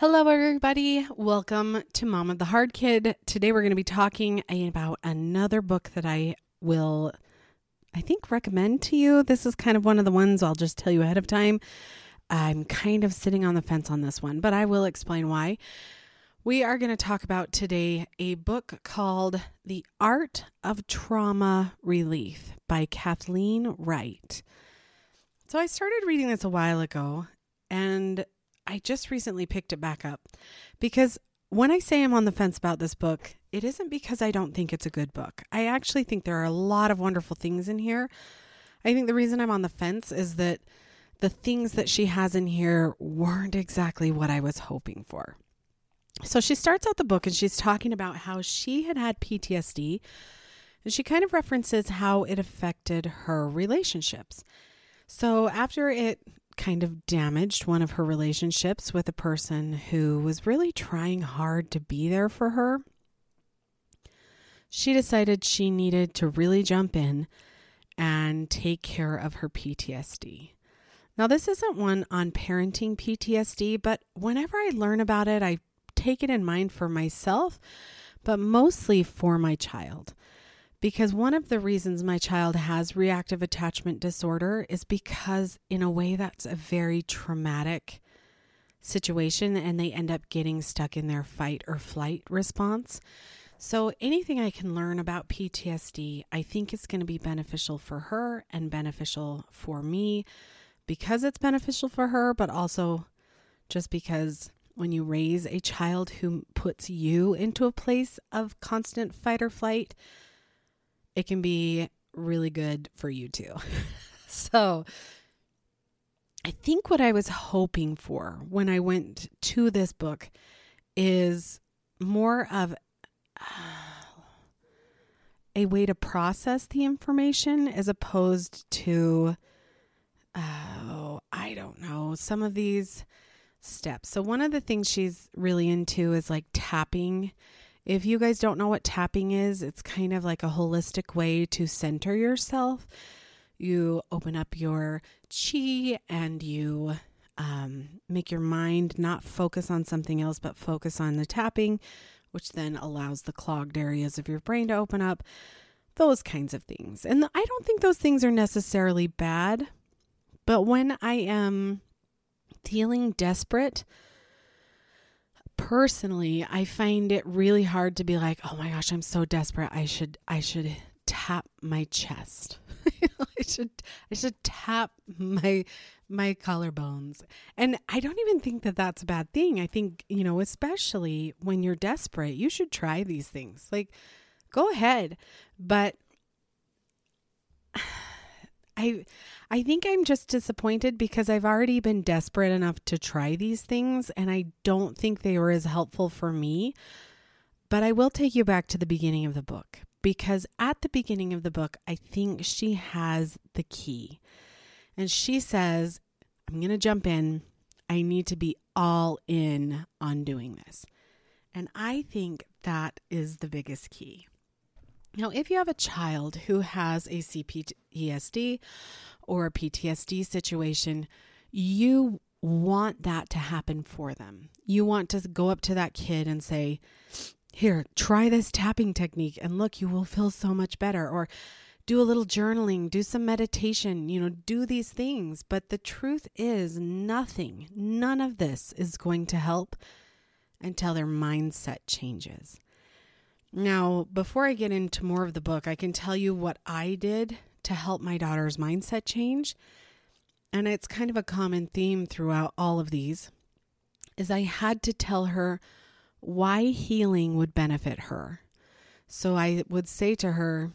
Hello, everybody. Welcome to Mom of the Hard Kid. Today, we're going to be talking about another book that I will, I think, recommend to you. This is kind of one of the ones I'll just tell you ahead of time. I'm kind of sitting on the fence on this one, but I will explain why. We are going to talk about today a book called The Art of Trauma Relief by Kathleen Wright. So I started reading this a while ago and I just recently picked it back up because when I say I'm on the fence about this book, it isn't because I don't think it's a good book. I actually think there are a lot of wonderful things in here. I think the reason I'm on the fence is that the things that she has in here weren't exactly what I was hoping for. So she starts out the book and she's talking about how she had had PTSD and she kind of references how it affected her relationships. So after it kind of damaged one of her relationships with a person who was really trying hard to be there for her. She decided she needed to really jump in and take care of her PTSD. Now, this isn't one on parenting PTSD, but whenever I learn about it, I take it in mind for myself, but mostly for my child because one of the reasons my child has reactive attachment disorder is because, in a way, that's a very traumatic situation and they end up getting stuck in their fight or flight response. So, anything I can learn about PTSD, I think is going to be beneficial for her and beneficial for me because it's beneficial for her, but also just because when you raise a child who puts you into a place of constant fight or flight, it can be really good for you too. so, I think what I was hoping for when I went to this book is more of uh, a way to process the information as opposed to, oh, I don't know, some of these steps. So, one of the things she's really into is like tapping if you guys don't know what tapping is, it's kind of like a holistic way to center yourself. You open up your chi and you um, make your mind not focus on something else, but focus on the tapping, which then allows the clogged areas of your brain to open up. Those kinds of things. And I don't think those things are necessarily bad, but when I am feeling desperate, personally, I find it really hard to be like, "Oh my gosh, I'm so desperate. I should I should tap my chest. I should I should tap my my collarbones." And I don't even think that that's a bad thing. I think, you know, especially when you're desperate, you should try these things. Like go ahead. But I I think I'm just disappointed because I've already been desperate enough to try these things and I don't think they were as helpful for me. But I will take you back to the beginning of the book because at the beginning of the book, I think she has the key. And she says, I'm going to jump in. I need to be all in on doing this. And I think that is the biggest key. Now, if you have a child who has a CPTSD or a PTSD situation, you want that to happen for them. You want to go up to that kid and say, Here, try this tapping technique, and look, you will feel so much better. Or do a little journaling, do some meditation, you know, do these things. But the truth is, nothing, none of this is going to help until their mindset changes. Now, before I get into more of the book, I can tell you what I did to help my daughter's mindset change. And it's kind of a common theme throughout all of these is I had to tell her why healing would benefit her. So I would say to her,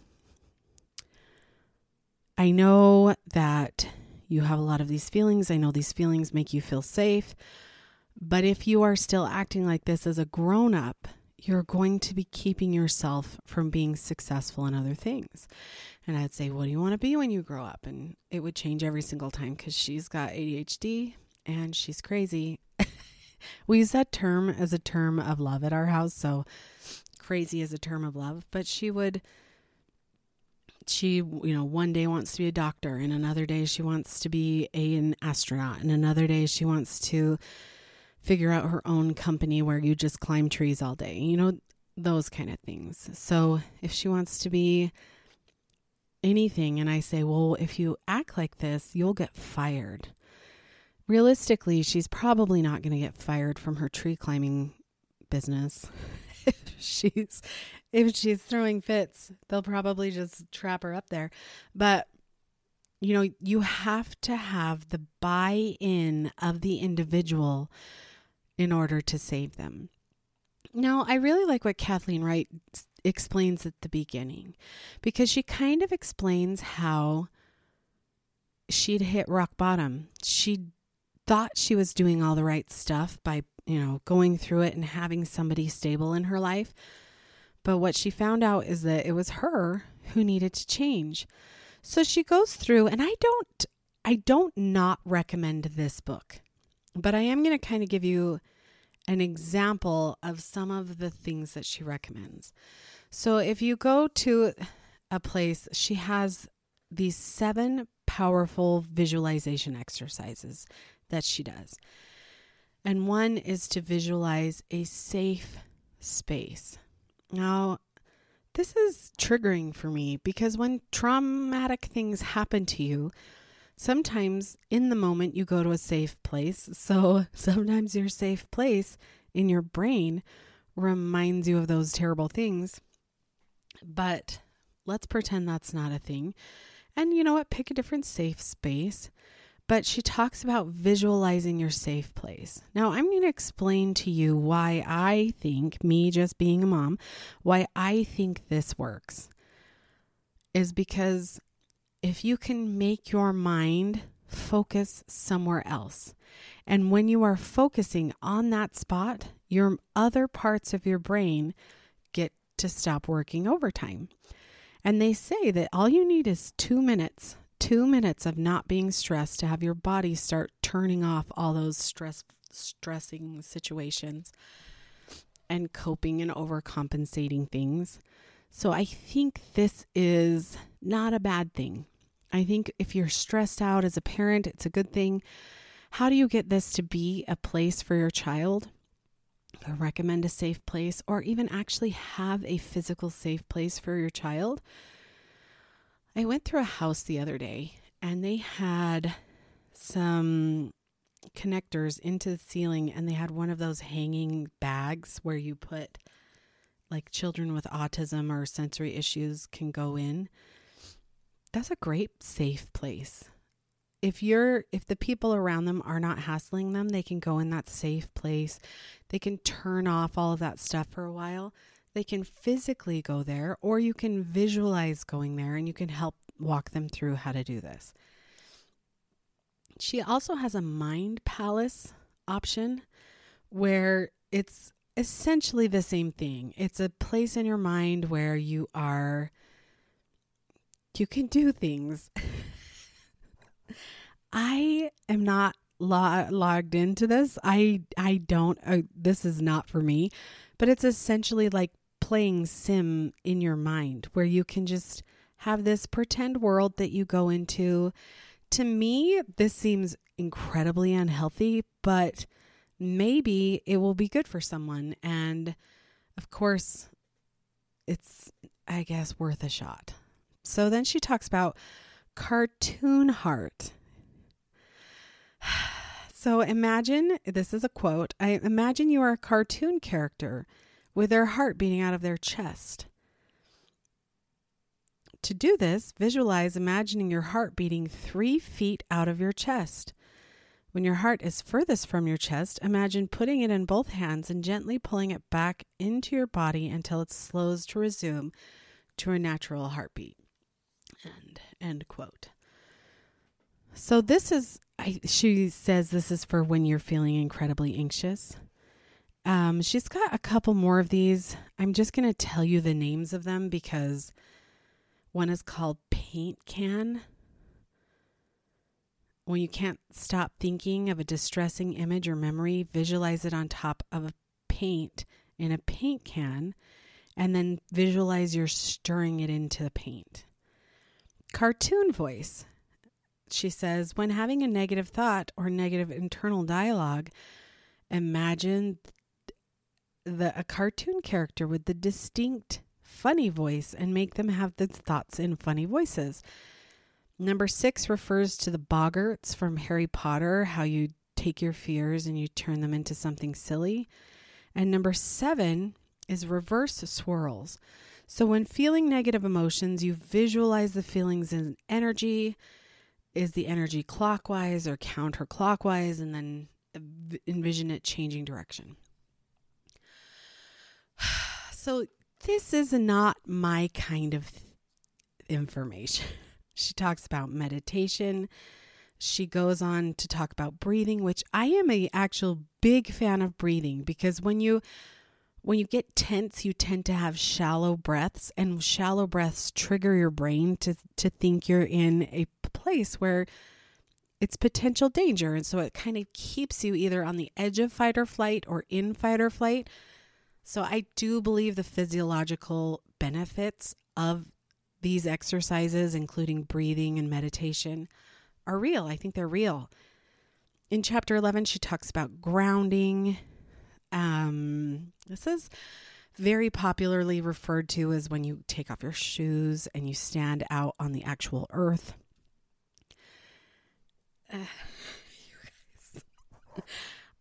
I know that you have a lot of these feelings. I know these feelings make you feel safe. But if you are still acting like this as a grown up, you're going to be keeping yourself from being successful in other things. And I'd say, What do you want to be when you grow up? And it would change every single time because she's got ADHD and she's crazy. we use that term as a term of love at our house. So crazy is a term of love. But she would, she, you know, one day wants to be a doctor, and another day she wants to be a, an astronaut, and another day she wants to figure out her own company where you just climb trees all day. You know, those kind of things. So if she wants to be anything and I say, well, if you act like this, you'll get fired. Realistically, she's probably not going to get fired from her tree climbing business. if she's if she's throwing fits, they'll probably just trap her up there. But you know, you have to have the buy-in of the individual in order to save them. Now, I really like what Kathleen Wright explains at the beginning because she kind of explains how she'd hit rock bottom. She thought she was doing all the right stuff by, you know, going through it and having somebody stable in her life. But what she found out is that it was her who needed to change. So she goes through and I don't I don't not recommend this book. But I am going to kind of give you an example of some of the things that she recommends. So if you go to a place, she has these seven powerful visualization exercises that she does. And one is to visualize a safe space. Now, this is triggering for me because when traumatic things happen to you, sometimes in the moment you go to a safe place. So sometimes your safe place in your brain reminds you of those terrible things. But let's pretend that's not a thing. And you know what? Pick a different safe space. But she talks about visualizing your safe place. Now, I'm going to explain to you why I think, me just being a mom, why I think this works. Is because if you can make your mind focus somewhere else, and when you are focusing on that spot, your other parts of your brain get to stop working overtime. And they say that all you need is two minutes, two minutes of not being stressed to have your body start turning off all those stress stressing situations and coping and overcompensating things. So I think this is not a bad thing. I think if you're stressed out as a parent, it's a good thing. How do you get this to be a place for your child? I recommend a safe place or even actually have a physical safe place for your child. I went through a house the other day and they had some connectors into the ceiling and they had one of those hanging bags where you put like children with autism or sensory issues can go in that's a great safe place. If you're if the people around them are not hassling them, they can go in that safe place. They can turn off all of that stuff for a while. They can physically go there or you can visualize going there and you can help walk them through how to do this. She also has a mind palace option where it's essentially the same thing. It's a place in your mind where you are you can do things. I am not lo- logged into this. I I don't. Uh, this is not for me. But it's essentially like playing sim in your mind, where you can just have this pretend world that you go into. To me, this seems incredibly unhealthy, but maybe it will be good for someone. And of course, it's, I guess, worth a shot. So then she talks about cartoon heart. So imagine this is a quote. I imagine you are a cartoon character with their heart beating out of their chest. To do this, visualize imagining your heart beating three feet out of your chest. When your heart is furthest from your chest, imagine putting it in both hands and gently pulling it back into your body until it slows to resume to a natural heartbeat. End, end quote. So this is, I, she says this is for when you're feeling incredibly anxious. Um, she's got a couple more of these. I'm just going to tell you the names of them because one is called Paint Can. When you can't stop thinking of a distressing image or memory, visualize it on top of a paint in a paint can and then visualize you're stirring it into the paint. Cartoon voice. She says, when having a negative thought or negative internal dialogue, Imagine the a cartoon character with the distinct funny voice and make them have the thoughts in funny voices. Number six refers to the boggarts from Harry Potter, how you take your fears and you turn them into something silly. And number seven is reverse swirls. So when feeling negative emotions, you visualize the feelings in energy. Is the energy clockwise or counterclockwise? And then envision it changing direction. So this is not my kind of information. She talks about meditation. She goes on to talk about breathing, which I am a actual big fan of breathing because when you when you get tense, you tend to have shallow breaths and shallow breaths trigger your brain to to think you're in a place where it's potential danger and so it kind of keeps you either on the edge of fight or flight or in fight or flight so I do believe the physiological benefits of these exercises, including breathing and meditation, are real. I think they're real. In chapter 11, she talks about grounding. Um, this is very popularly referred to as when you take off your shoes and you stand out on the actual earth. Uh,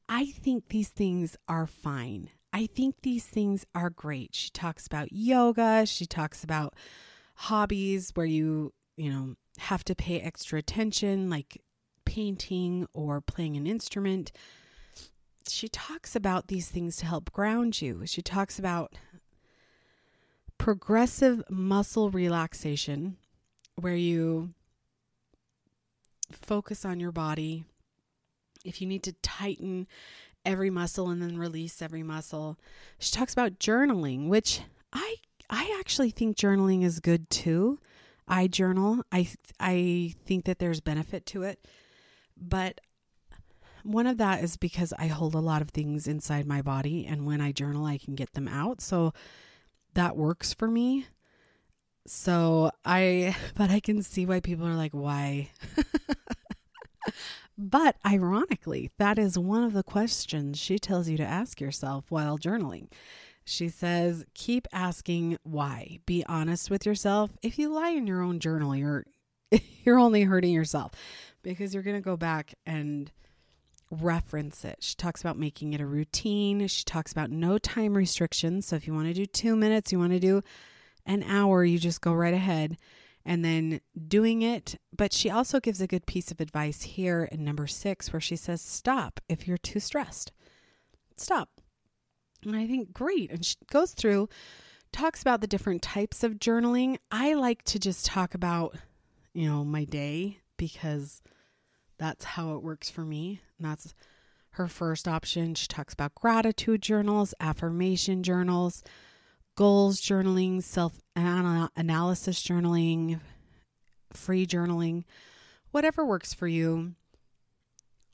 I think these things are fine. I think these things are great. She talks about yoga, she talks about hobbies where you, you know, have to pay extra attention, like painting or playing an instrument. She talks about these things to help ground you. She talks about progressive muscle relaxation, where you focus on your body. If you need to tighten every muscle and then release every muscle. She talks about journaling, which I I actually think journaling is good too. I journal. I I think that there's benefit to it. But one of that is because I hold a lot of things inside my body and when I journal I can get them out. So that works for me. So I but I can see why people are like why But ironically, that is one of the questions she tells you to ask yourself while journaling. She says, keep asking why. Be honest with yourself. If you lie in your own journal, you're you're only hurting yourself because you're going to go back and reference it. She talks about making it a routine. She talks about no time restrictions. So if you want to do 2 minutes, you want to do an hour, you just go right ahead and then doing it. But she also gives a good piece of advice here in number six, where she says, Stop if you're too stressed. Stop. And I think, great. And she goes through, talks about the different types of journaling. I like to just talk about, you know, my day because that's how it works for me. That's her first option. She talks about gratitude journals, affirmation journals goals journaling, self analysis journaling, free journaling, whatever works for you.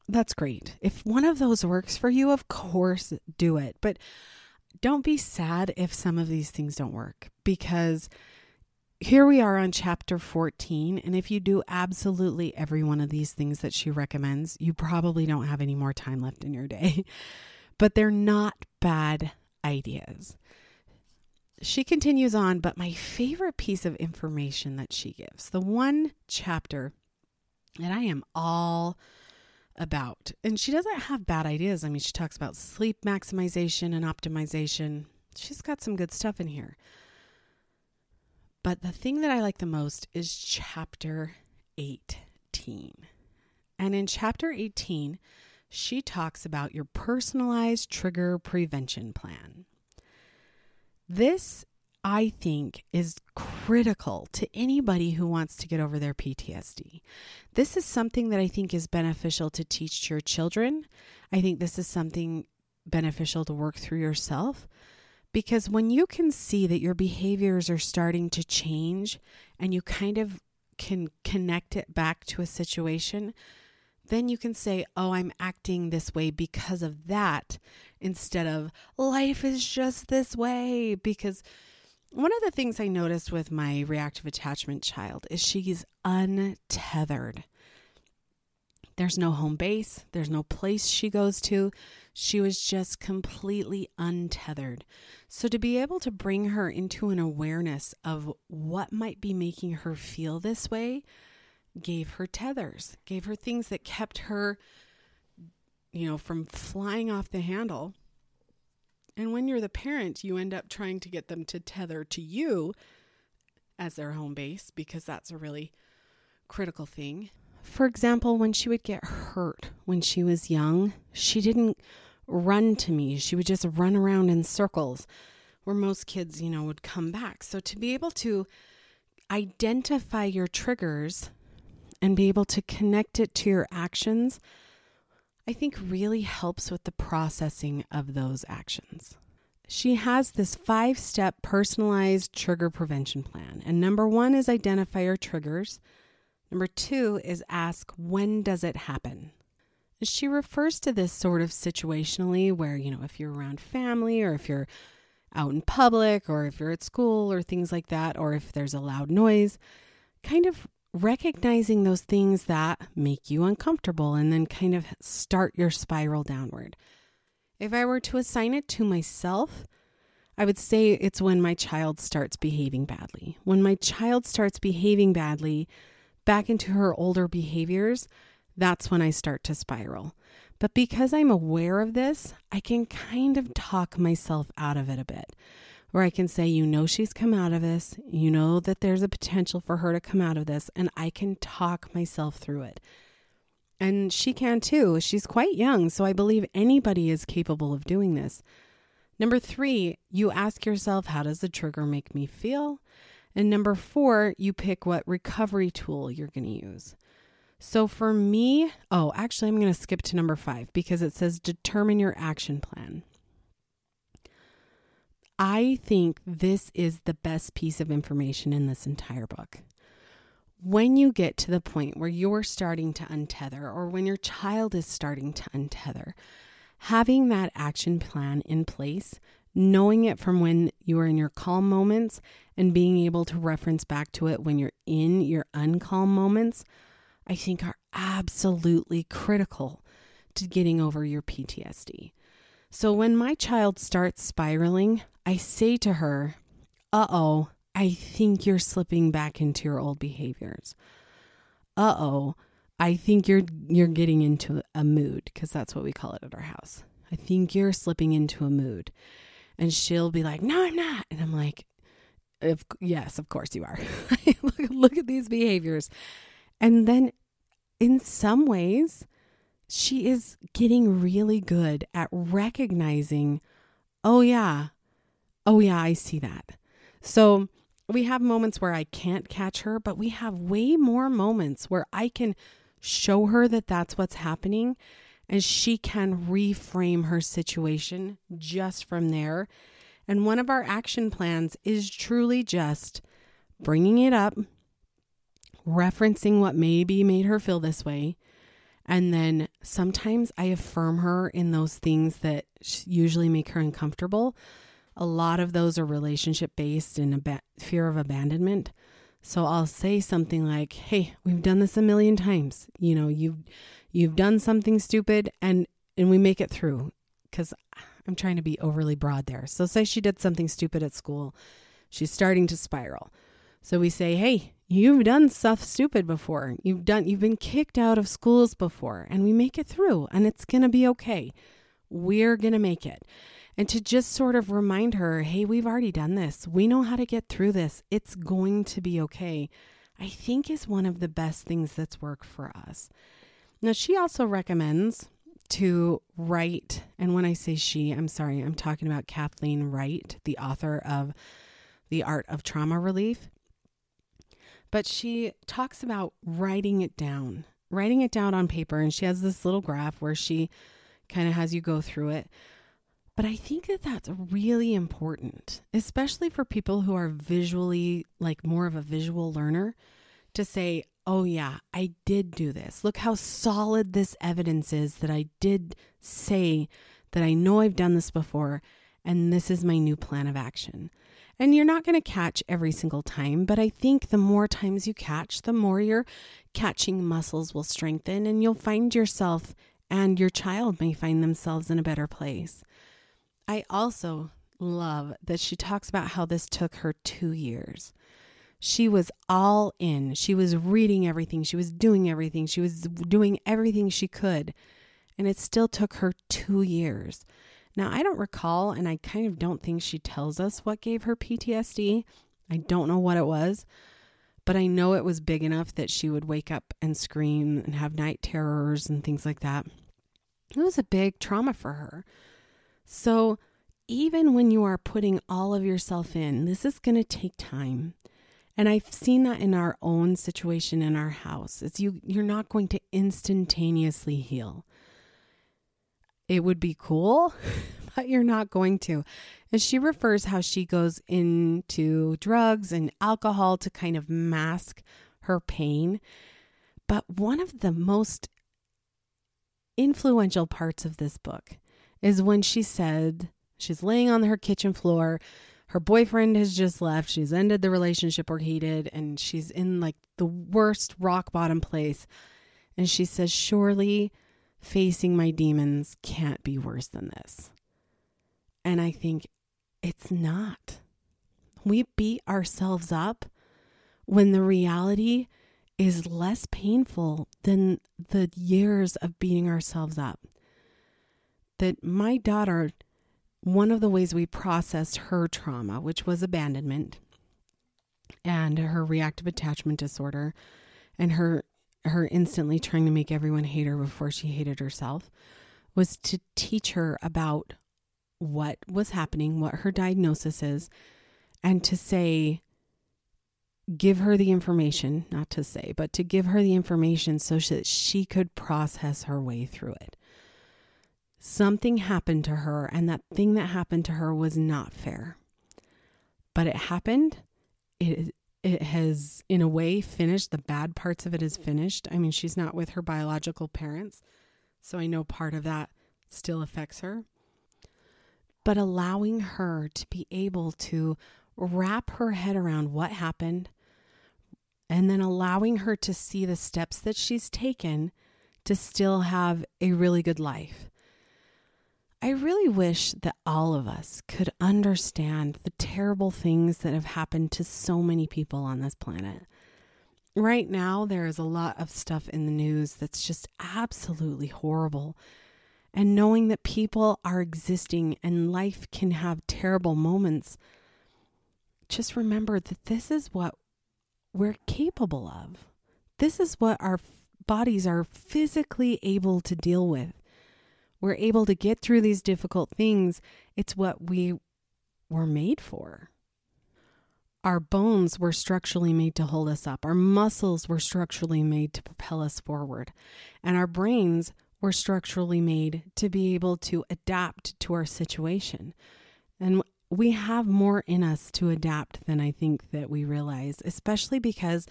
That's great. If one of those works for you, of course, do it. But don't be sad if some of these things don't work because here we are on chapter 14. And if you do absolutely every one of these things that she recommends, you probably don't have any more time left in your day. But they're not bad ideas she continues on, but my favorite piece of information that she gives, the one chapter that I am all about, and she doesn't have bad ideas. I mean, she talks about sleep maximization and optimization. She's got some good stuff in here. But the thing that I like the most is chapter 18. And in chapter 18, she talks about your personalized trigger prevention plan. This, I think, is critical to anybody who wants to get over their PTSD. This is something that I think is beneficial to teach your children. I think this is something beneficial to work through yourself. Because when you can see that your behaviors are starting to change and you kind of can connect it back to a situation, then you can say, Oh, I'm acting this way because of that, instead of life is just this way. Because one of the things I noticed with my reactive attachment child is she's untethered. There's no home base, there's no place she goes to. She was just completely untethered. So, to be able to bring her into an awareness of what might be making her feel this way gave her tethers, gave her things that kept her, you know, from flying off the handle. And when you're the parent, you end up trying to get them to tether to you as their home base because that's a really critical thing. For example, when she would get hurt when she was young, she didn't run to me. She would just run around in circles where most kids, you know, would come back. So to be able to identify your triggers and be able to connect it to your actions, I think really helps with the processing of those actions. She has this five step personalized trigger prevention plan. And number one is identify your triggers. Number two is ask, when does it happen? She refers to this sort of situationally where, you know, if you're around family or if you're out in public or if you're at school or things like that, or if there's a loud noise, kind of recognizing those things that make you uncomfortable and then kind of start your spiral downward. If I were to assign it to myself, I would say it's when my child starts behaving badly. When my child starts behaving badly, back into her older behaviors, that's when I start to spiral. But because I'm aware of this, I can kind of talk myself out of it a bit. Where I can say, you know, she's come out of this, you know that there's a potential for her to come out of this, and I can talk myself through it. And she can too. She's quite young, so I believe anybody is capable of doing this. Number three, you ask yourself, how does the trigger make me feel? And number four, you pick what recovery tool you're going to use. So for me, oh, actually, I'm going to skip to number five because it says determine your action plan. I think this is the best piece of information in this entire book. When you get to the point where you're starting to untether, or when your child is starting to untether, having that action plan in place knowing it from when you are in your calm moments and being able to reference back to it when you're in your uncalm moments, I think are absolutely critical to getting over your PTSD. So when my child starts spiraling, I say to her, uh oh, I think you're slipping back into your old behaviors. Uh oh, I think you're you're getting into a mood because that's what we call it at our house. I think you're slipping into a mood. And she'll be like, No, I'm not. And I'm like, if, Yes, of course you are. look, look at these behaviors. And then in some ways, she is getting really good at recognizing, oh, yeah, oh, yeah, I see that. So we have moments where I can't catch her, but we have way more moments where I can show her that that's what's happening and she can reframe her situation just from there. And one of our action plans is truly just bringing it up, referencing what maybe made her feel this way. And then sometimes I affirm her in those things that usually make her uncomfortable. A lot of those are relationship based and ab- fear of abandonment. So I'll say something like, "Hey, we've done this a million times. You know, you've you've done something stupid and and we make it through cuz I'm trying to be overly broad there. So say she did something stupid at school. She's starting to spiral. So we say, "Hey, you've done stuff stupid before. You've done you've been kicked out of schools before and we make it through and it's going to be okay. We're going to make it." And to just sort of remind her, hey, we've already done this. We know how to get through this. It's going to be okay. I think is one of the best things that's worked for us. Now, she also recommends to write, and when I say she, I'm sorry, I'm talking about Kathleen Wright, the author of The Art of Trauma Relief. But she talks about writing it down, writing it down on paper, and she has this little graph where she kind of has you go through it. But I think that that's really important, especially for people who are visually, like more of a visual learner, to say, oh, yeah, I did do this. Look how solid this evidence is that I did say that I know I've done this before, and this is my new plan of action. And you're not going to catch every single time, but I think the more times you catch, the more your catching muscles will strengthen and you'll find yourself and your child may find themselves in a better place. I also love that she talks about how this took her two years. She was all in. She was reading everything. She was doing everything. She was doing everything she could. And it still took her two years. Now, I don't recall, and I kind of don't think she tells us what gave her PTSD. I don't know what it was, but I know it was big enough that she would wake up and scream and have night terrors and things like that. It was a big trauma for her. So, even when you are putting all of yourself in, this is going to take time. And I've seen that in our own situation in our house. It's you you're not going to instantaneously heal it would be cool, but you're not going to. And she refers how she goes into drugs and alcohol to kind of mask her pain. But one of the most influential parts of this book is when she said she's laying on her kitchen floor. Her boyfriend has just left. She's ended the relationship or hated, and she's in like the worst rock bottom place. And she says, Surely facing my demons can't be worse than this. And I think it's not. We beat ourselves up when the reality is less painful than the years of beating ourselves up. That my daughter, one of the ways we processed her trauma, which was abandonment and her reactive attachment disorder and her her instantly trying to make everyone hate her before she hated herself was to teach her about what was happening, what her diagnosis is, and to say, give her the information, not to say, but to give her the information so that she could process her way through it. Something happened to her, and that thing that happened to her was not fair. But it happened. It it has in a way finished the bad parts of it is finished i mean she's not with her biological parents so i know part of that still affects her but allowing her to be able to wrap her head around what happened and then allowing her to see the steps that she's taken to still have a really good life I really wish that all of us could understand the terrible things that have happened to so many people on this planet. Right now, there is a lot of stuff in the news that's just absolutely horrible. And knowing that people are existing and life can have terrible moments, just remember that this is what we're capable of. This is what our bodies are physically able to deal with we're able to get through these difficult things, it's what we were made for. Our bones were structurally made to hold us up. Our muscles were structurally made to propel us forward. And our brains were structurally made to be able to adapt to our situation. And we have more in us to adapt than I think that we realize, especially because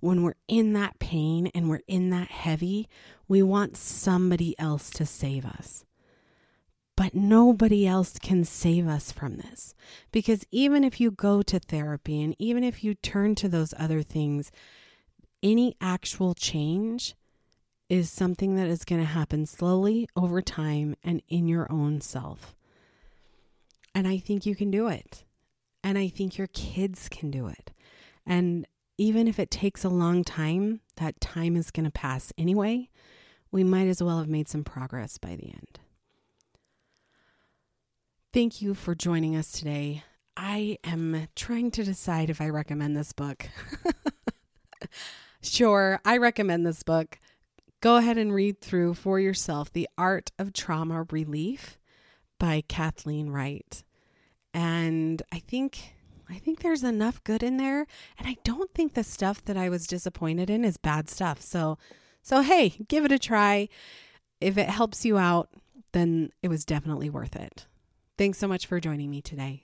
when we're in that pain and we're in that heavy, we want somebody else to save us. But nobody else can save us from this. Because even if you go to therapy and even if you turn to those other things, any actual change is something that is going to happen slowly over time and in your own self. And I think you can do it. And I think your kids can do it. And even if it takes a long time, that time is going to pass anyway. We might as well have made some progress by the end. Thank you for joining us today. I am trying to decide if I recommend this book. sure, I recommend this book. Go ahead and read through for yourself The Art of Trauma Relief by Kathleen Wright. And I think I think there's enough good in there and I don't think the stuff that I was disappointed in is bad stuff. So so hey, give it a try. If it helps you out, then it was definitely worth it. Thanks so much for joining me today.